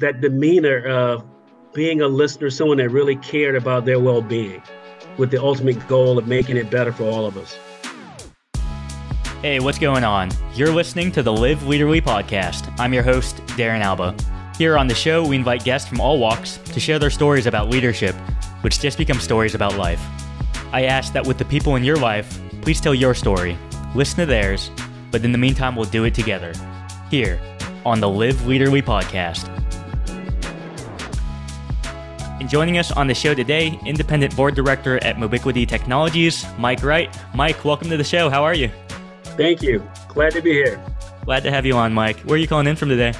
that demeanor of being a listener, someone that really cared about their well being with the ultimate goal of making it better for all of us. Hey, what's going on? You're listening to the Live Leaderly podcast. I'm your host, Darren Alba. Here on the show, we invite guests from all walks to share their stories about leadership, which just become stories about life. I ask that with the people in your life, please tell your story, listen to theirs, but in the meantime, we'll do it together. Here on the Live Leaderly podcast. And joining us on the show today, independent board director at Mobiquity Technologies, Mike Wright. Mike, welcome to the show. How are you? Thank you. Glad to be here. Glad to have you on, Mike. Where are you calling in from today?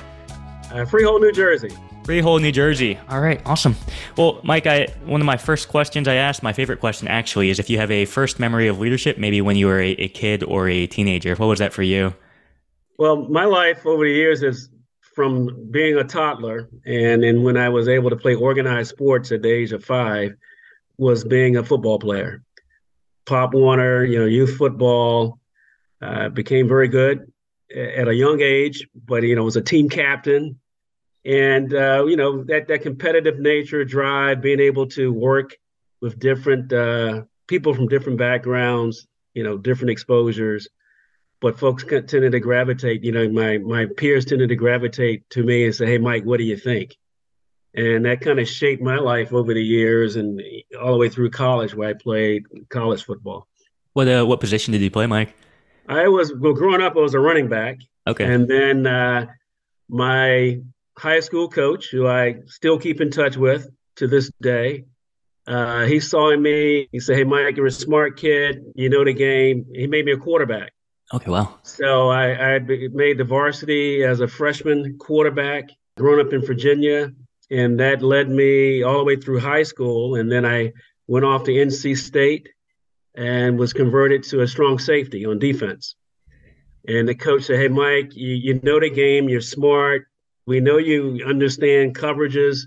Uh, Freehold, New Jersey. Freehold, New Jersey. All right, awesome. Well, Mike, I one of my first questions I asked, my favorite question actually, is if you have a first memory of leadership, maybe when you were a, a kid or a teenager. What was that for you? Well, my life over the years is from being a toddler, and then when I was able to play organized sports at the age of five, was being a football player. Pop Warner, you know, youth football, uh, became very good at a young age, but you know was a team captain, and uh, you know that that competitive nature, drive, being able to work with different uh, people from different backgrounds, you know, different exposures. But folks tended to gravitate. You know, my my peers tended to gravitate to me and say, "Hey, Mike, what do you think?" And that kind of shaped my life over the years, and all the way through college, where I played college football. What uh, what position did you play, Mike? I was well growing up. I was a running back. Okay. And then uh, my high school coach, who I still keep in touch with to this day, uh, he saw in me. He said, "Hey, Mike, you're a smart kid. You know the game." He made me a quarterback. Okay, wow. So I, I made the varsity as a freshman quarterback. Growing up in Virginia, and that led me all the way through high school. And then I went off to NC State and was converted to a strong safety on defense. And the coach said, Hey, Mike, you, you know the game, you're smart. We know you understand coverages.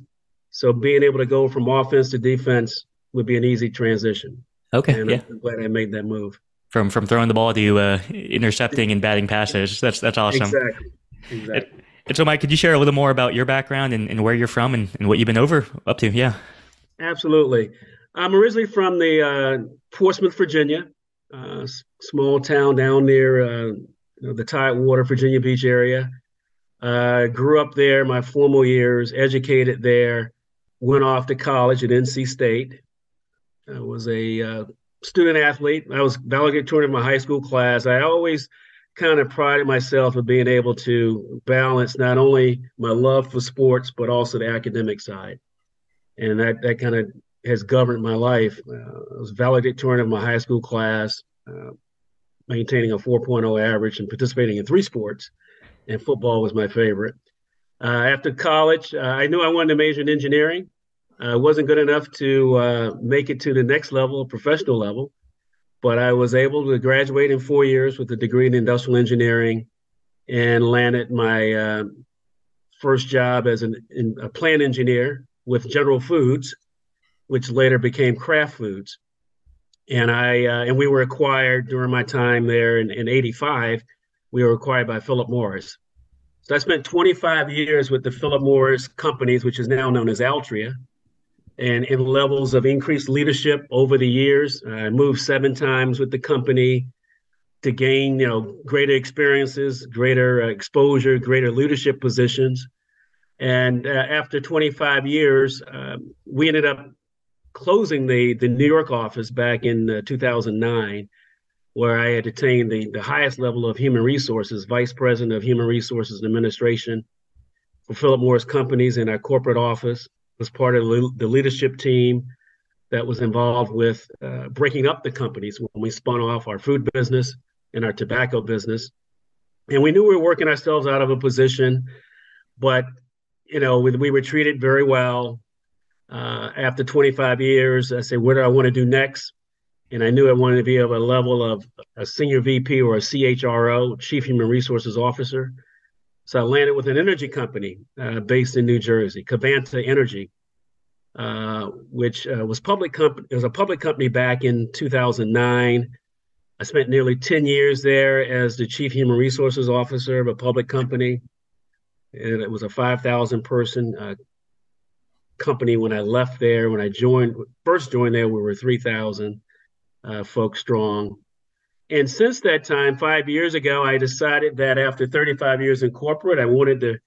So being able to go from offense to defense would be an easy transition. Okay. And yeah. I'm glad I made that move. From from throwing the ball to uh, intercepting and batting passes. That's that's awesome. Exactly. Exactly. And so, Mike, could you share a little more about your background and, and where you're from and, and what you've been over up to? Yeah. Absolutely. I'm originally from the uh, Portsmouth, Virginia, uh, small town down near uh, you know, the Tidewater, Virginia Beach area. Uh, grew up there my formal years, educated there, went off to college at NC State. I was a uh, student athlete. I was valedictorian of my high school class. I always kind of prided myself of being able to balance not only my love for sports, but also the academic side. And that, that kind of has governed my life. Uh, I was valedictorian of my high school class, uh, maintaining a 4.0 average and participating in three sports, and football was my favorite. Uh, after college, uh, I knew I wanted to major in engineering. I wasn't good enough to uh, make it to the next level, professional level, but I was able to graduate in four years with a degree in industrial engineering and landed my uh, first job as an, in, a plant engineer with General Foods which later became Kraft Foods. And I uh, and we were acquired during my time there in, in 85. We were acquired by Philip Morris. So I spent 25 years with the Philip Morris companies, which is now known as Altria, and in levels of increased leadership over the years. I moved seven times with the company to gain, you know, greater experiences, greater uh, exposure, greater leadership positions. And uh, after 25 years, um, we ended up closing the the New York office back in uh, 2009, where I had attained the the highest level of human resources, vice president of human resources administration for Philip Morris Companies in our corporate office. Was part of the leadership team that was involved with uh, breaking up the companies when we spun off our food business and our tobacco business. And we knew we were working ourselves out of a position, but you know, we, we were treated very well uh, after 25 years, I said, what do I want to do next? And I knew I wanted to be of a level of a senior VP or a CHRO, Chief Human Resources Officer. So I landed with an energy company uh, based in New Jersey, Covanta Energy, uh, which uh, was public company. It was a public company back in 2009. I spent nearly 10 years there as the Chief Human Resources Officer of a public company. and it was a 5,000 person uh, company when I left there. When I joined, first joined there, we were 3,000 uh, folks strong. And since that time, five years ago, I decided that after 35 years in corporate, I wanted to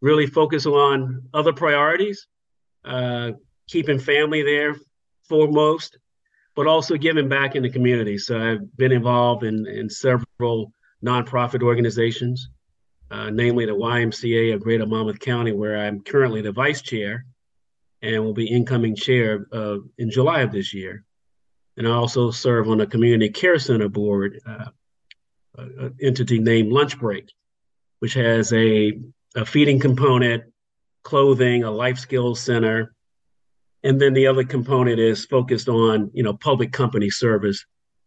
really focus on other priorities, uh, keeping family there foremost, but also giving back in the community. So I've been involved in, in several nonprofit organizations, uh, namely the YMCA of Greater Monmouth County, where I'm currently the vice chair and will be incoming chair uh, in July of this year. And I also serve on a community care center board, uh, an entity named Lunch Break, which has a, a feeding component, clothing, a life skills center, and then the other component is focused on you know public company service.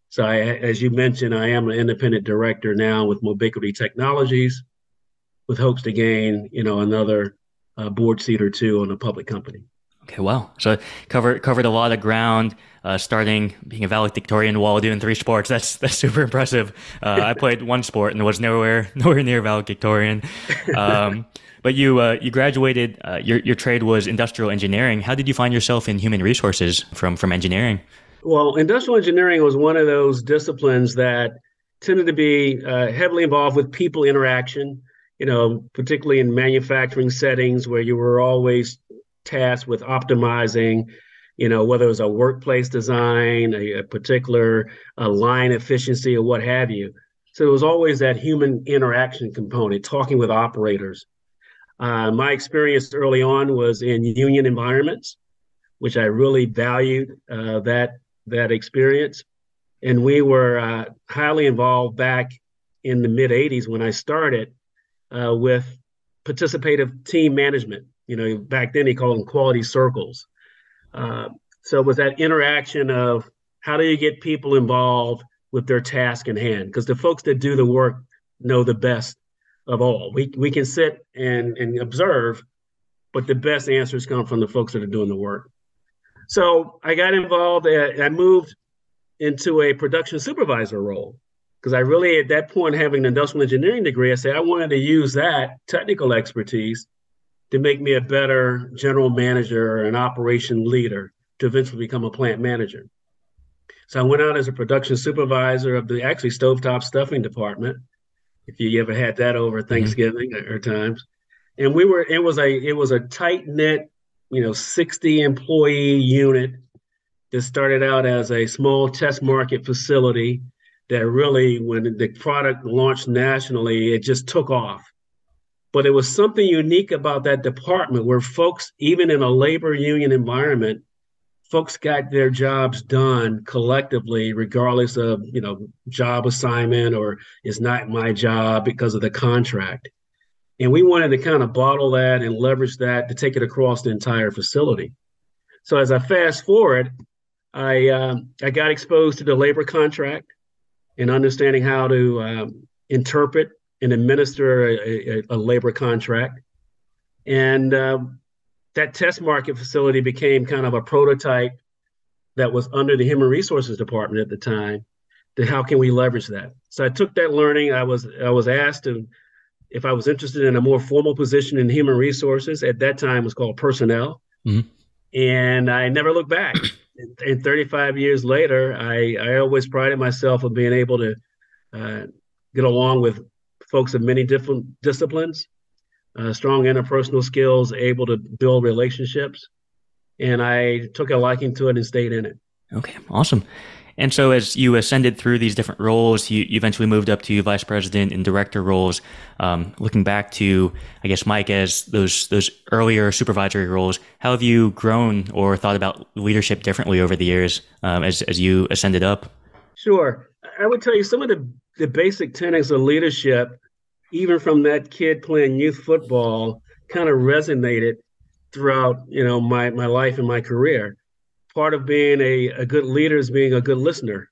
So I, as you mentioned, I am an independent director now with Mobiquity Technologies, with hopes to gain you know another uh, board seat or two on a public company. Okay, well, so covered covered a lot of ground. Uh, starting being a valedictorian while doing three sports. That's that's super impressive. Uh, I played one sport and was nowhere nowhere near valedictorian. Um, but you uh, you graduated. Uh, your your trade was industrial engineering. How did you find yourself in human resources from from engineering? Well, industrial engineering was one of those disciplines that tended to be uh, heavily involved with people interaction. You know, particularly in manufacturing settings where you were always tasked with optimizing you know, whether it was a workplace design, a, a particular a line efficiency, or what have you. So it was always that human interaction component, talking with operators. Uh, my experience early on was in union environments, which I really valued uh, that that experience. And we were uh, highly involved back in the mid '80s when I started uh, with participative team management. You know, back then they called them quality circles. Uh, so it was that interaction of how do you get people involved with their task in hand? Because the folks that do the work know the best of all. We we can sit and and observe, but the best answers come from the folks that are doing the work. So I got involved. I moved into a production supervisor role because I really, at that point, having an industrial engineering degree, I said I wanted to use that technical expertise to make me a better general manager or an operation leader to eventually become a plant manager. So I went out as a production supervisor of the actually stovetop stuffing department. If you ever had that over mm-hmm. Thanksgiving mm-hmm. or times, and we were it was a it was a tight knit, you know, sixty employee unit that started out as a small test market facility that really when the product launched nationally it just took off but it was something unique about that department where folks, even in a labor union environment, folks got their jobs done collectively, regardless of you know job assignment or it's not my job because of the contract. And we wanted to kind of bottle that and leverage that to take it across the entire facility. So as I fast forward, I uh, I got exposed to the labor contract and understanding how to um, interpret and administer a, a, a labor contract. And uh, that test market facility became kind of a prototype that was under the human resources department at the time to how can we leverage that? So i took that learning. I was i was asked to, if i was interested in a more formal position in human resources. At that time was called personnel. Mm-hmm. and i never looked back. And 35 years later i i always prided myself on being able to uh, get along with folks of many different disciplines, uh, strong interpersonal skills, able to build relationships. And I took a liking to it and stayed in it. Okay, awesome. And so, as you ascended through these different roles, you, you eventually moved up to vice president and director roles. Um, looking back to, I guess, Mike, as those those earlier supervisory roles, how have you grown or thought about leadership differently over the years um, as as you ascended up? Sure, I would tell you some of the the basic tenets of leadership, even from that kid playing youth football, kind of resonated throughout you know my my life and my career. Part of being a, a good leader is being a good listener,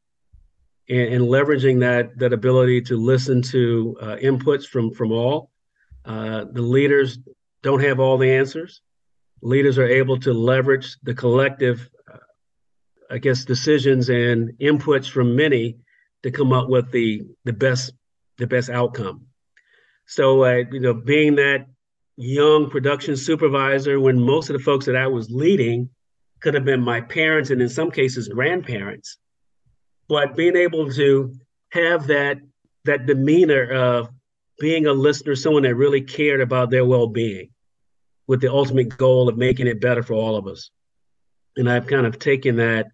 and, and leveraging that that ability to listen to uh, inputs from from all. Uh, the leaders don't have all the answers. Leaders are able to leverage the collective, uh, I guess, decisions and inputs from many to come up with the the best the best outcome. So uh, you know, being that young production supervisor when most of the folks that I was leading could have been my parents and in some cases grandparents. But being able to have that that demeanor of being a listener, someone that really cared about their well-being with the ultimate goal of making it better for all of us. And I've kind of taken that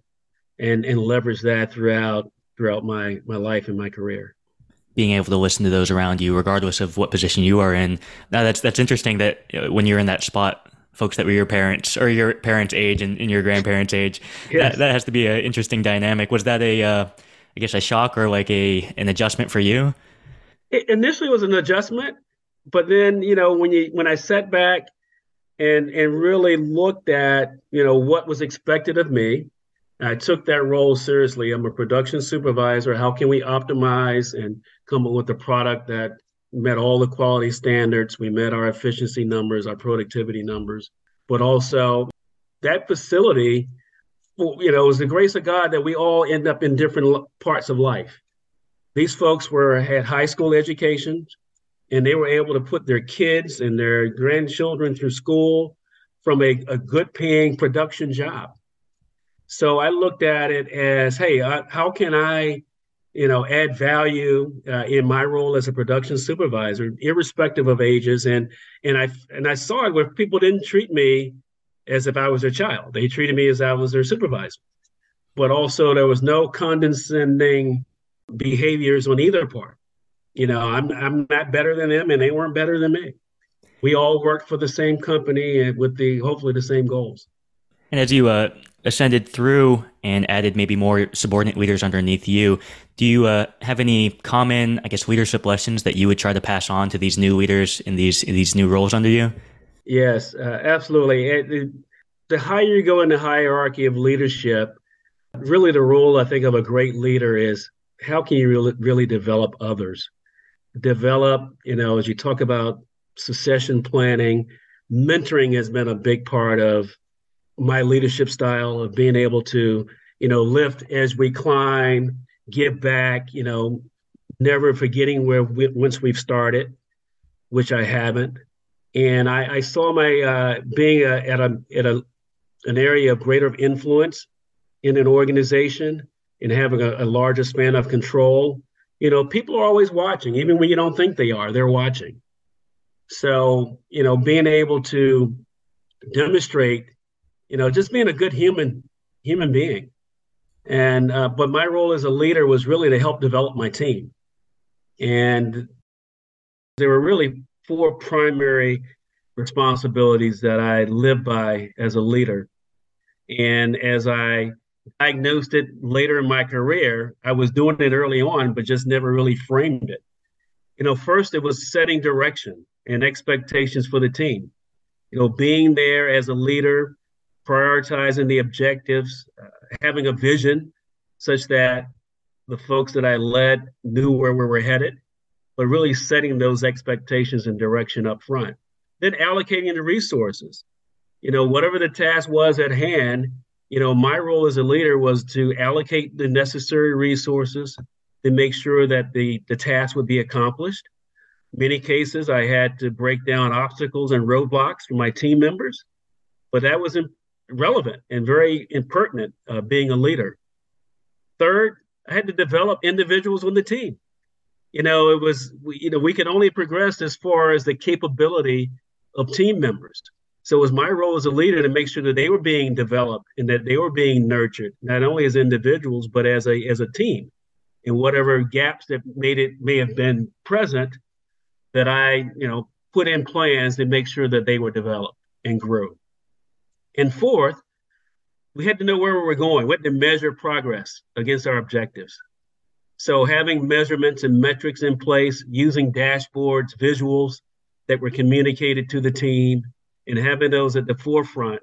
and and leveraged that throughout throughout my my life and my career being able to listen to those around you, regardless of what position you are in. Now, that's that's interesting that when you're in that spot, folks that were your parents or your parents' age and, and your grandparents' age, yes. that, that has to be an interesting dynamic. Was that a, uh, I guess, a shock or like a an adjustment for you? It initially was an adjustment, but then you know when you when I sat back and and really looked at you know what was expected of me I took that role seriously. I'm a production supervisor. How can we optimize and come up with a product that met all the quality standards? We met our efficiency numbers, our productivity numbers, but also that facility, you know, it was the grace of God that we all end up in different parts of life. These folks were had high school educations, and they were able to put their kids and their grandchildren through school from a, a good paying production job so I looked at it as, hey, uh, how can I, you know, add value uh, in my role as a production supervisor, irrespective of ages, and and I and I saw it where people didn't treat me as if I was their child; they treated me as I was their supervisor. But also, there was no condescending behaviors on either part. You know, I'm I'm not better than them, and they weren't better than me. We all worked for the same company and with the hopefully the same goals. And as you uh, ascended through and added maybe more subordinate leaders underneath you, do you uh, have any common, I guess, leadership lessons that you would try to pass on to these new leaders in these in these new roles under you? Yes, uh, absolutely. The higher you go in the hierarchy of leadership, really the role I think of a great leader is how can you really, really develop others? Develop, you know, as you talk about succession planning, mentoring has been a big part of my leadership style of being able to, you know, lift as we climb, give back, you know, never forgetting where we, once we've started, which I haven't. And I, I saw my uh, being a, at a at a an area of greater influence in an organization and having a, a larger span of control. You know, people are always watching, even when you don't think they are. They're watching. So, you know, being able to demonstrate you know, just being a good human human being. And uh, but my role as a leader was really to help develop my team. And there were really four primary responsibilities that I lived by as a leader. And as I diagnosed it later in my career, I was doing it early on, but just never really framed it. You know, first it was setting direction and expectations for the team. You know, being there as a leader, prioritizing the objectives, uh, having a vision such that the folks that I led knew where we were headed, but really setting those expectations and direction up front. Then allocating the resources. You know, whatever the task was at hand, you know, my role as a leader was to allocate the necessary resources to make sure that the, the task would be accomplished. Many cases, I had to break down obstacles and roadblocks for my team members, but that was relevant and very impertinent uh, being a leader. Third, I had to develop individuals on the team. You know, it was you know we could only progress as far as the capability of team members. So it was my role as a leader to make sure that they were being developed and that they were being nurtured, not only as individuals but as a as a team. And whatever gaps that made it may have been present, that I you know put in plans to make sure that they were developed and grew. And fourth, we had to know where we were going. We had to measure progress against our objectives. So having measurements and metrics in place, using dashboards, visuals that were communicated to the team, and having those at the forefront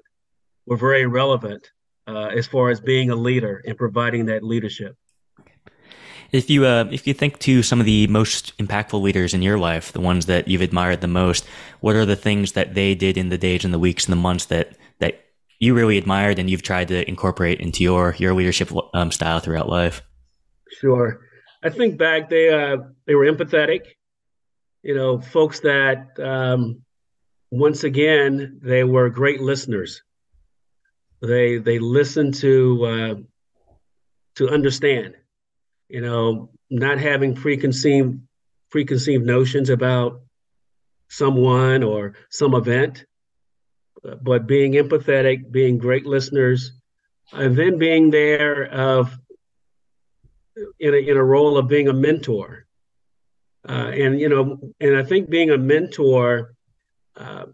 were very relevant uh, as far as being a leader and providing that leadership. If you uh, if you think to some of the most impactful leaders in your life, the ones that you've admired the most, what are the things that they did in the days and the weeks and the months that that you really admired and you've tried to incorporate into your your leadership um, style throughout life? Sure, I think back they uh, they were empathetic. You know, folks that um, once again, they were great listeners. They they listened to uh, to understand. You know, not having preconceived preconceived notions about someone or some event, but being empathetic, being great listeners, and then being there of in a, in a role of being a mentor. Uh, and you know, and I think being a mentor, uh,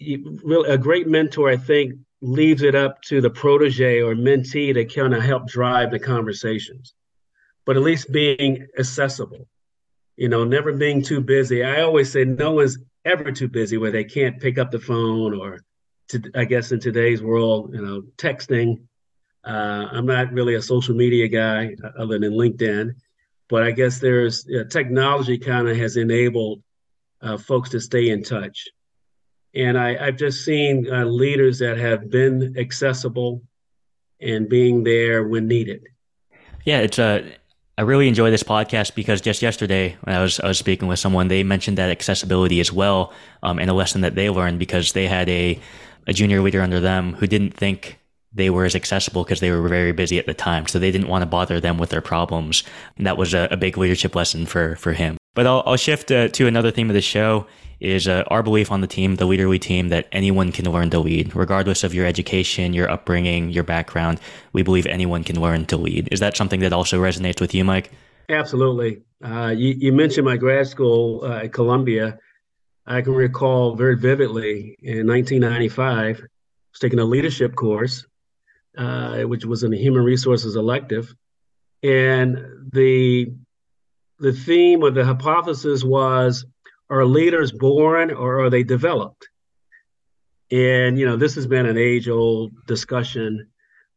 really, a great mentor, I think, leaves it up to the protege or mentee to kind of help drive the conversations, but at least being accessible. You know, never being too busy. I always say no one's ever too busy where they can't pick up the phone or, to, I guess in today's world, you know, texting uh, I'm not really a social media guy uh, other than LinkedIn, but I guess there's know, technology kind of has enabled uh, folks to stay in touch. And I, have just seen uh, leaders that have been accessible and being there when needed. Yeah, it's a. Uh, I really enjoy this podcast because just yesterday when I was I was speaking with someone, they mentioned that accessibility as well, um, and a lesson that they learned because they had a a junior leader under them who didn't think they were as accessible because they were very busy at the time. So they didn't want to bother them with their problems. And that was a, a big leadership lesson for, for him. But I'll, I'll shift uh, to another theme of the show is uh, our belief on the team, the Leaderly team, that anyone can learn to lead, regardless of your education, your upbringing, your background. We believe anyone can learn to lead. Is that something that also resonates with you, Mike? Absolutely. Uh, you, you, mentioned my grad school uh, at Columbia. I can recall very vividly in 1995, I was taking a leadership course uh, which was in the human resources elective, and the the theme or the hypothesis was: Are leaders born or are they developed? And you know, this has been an age-old discussion,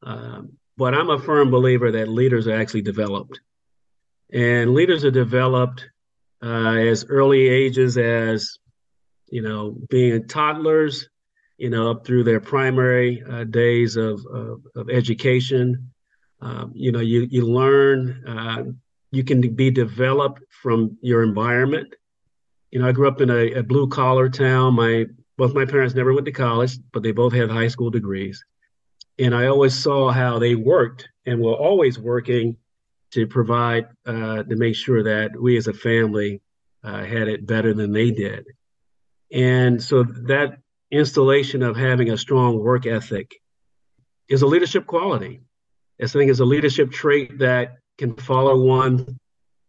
um, but I'm a firm believer that leaders are actually developed, and leaders are developed uh, as early ages as you know, being toddlers you know, up through their primary uh, days of, of, of education. Um, you know, you, you learn, uh, you can be developed from your environment. You know, I grew up in a, a blue collar town. My both my parents never went to college, but they both had high school degrees. And I always saw how they worked and were always working to provide, uh, to make sure that we as a family uh, had it better than they did. And so that installation of having a strong work ethic is a leadership quality. I think it's a leadership trait that can follow one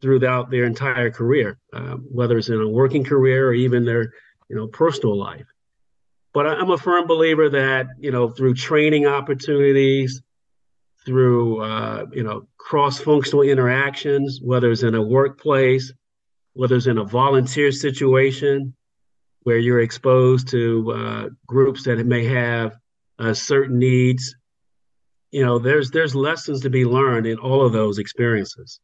throughout their entire career, uh, whether it's in a working career or even their, you know, personal life. But I'm a firm believer that you know through training opportunities, through uh, you know cross-functional interactions, whether it's in a workplace, whether it's in a volunteer situation, where you're exposed to uh, groups that may have uh, certain needs. You know, there's there's lessons to be learned in all of those experiences,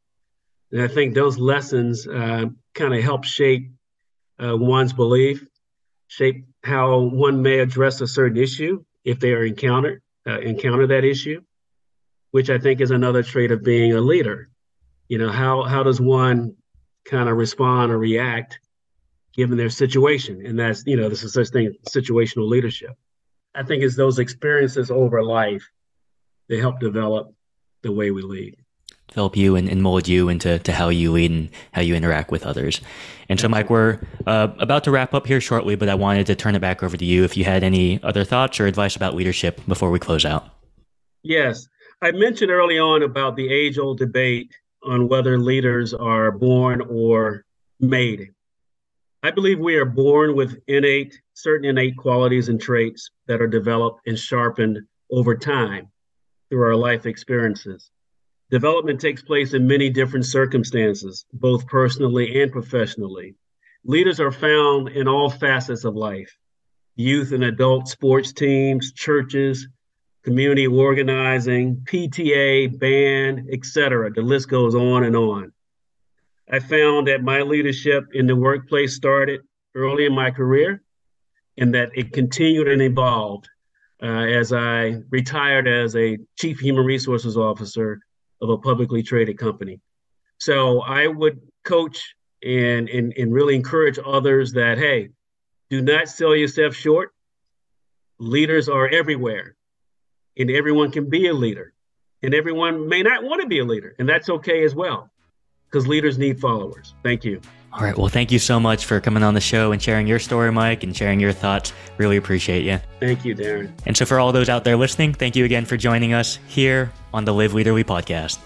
and I think those lessons uh, kind of help shape uh, one's belief, shape how one may address a certain issue if they are encountered uh, encounter that issue, which I think is another trait of being a leader. You know, how how does one kind of respond or react given their situation. And that's, you know, this is such thing, situational leadership. I think it's those experiences over life that help develop the way we lead. Develop you and, and mold you into to how you lead and how you interact with others. And so, Mike, we're uh, about to wrap up here shortly, but I wanted to turn it back over to you if you had any other thoughts or advice about leadership before we close out. Yes. I mentioned early on about the age old debate on whether leaders are born or made. I believe we are born with innate, certain innate qualities and traits that are developed and sharpened over time through our life experiences. Development takes place in many different circumstances, both personally and professionally. Leaders are found in all facets of life youth and adult sports teams, churches, community organizing, PTA, band, etc. The list goes on and on. I found that my leadership in the workplace started early in my career and that it continued and evolved uh, as I retired as a chief human resources officer of a publicly traded company. So I would coach and, and, and really encourage others that, hey, Do not sell yourself short. Leaders are everywhere, and everyone can be a leader, and everyone may not want to be a leader, and that's okay as well, because leaders need followers. Thank you. All right. Well, thank you so much for coming on the show and sharing your story, Mike, and sharing your thoughts. Really appreciate you. Thank you, Darren. And so, for all those out there listening, thank you again for joining us here on the Live Leaderly podcast.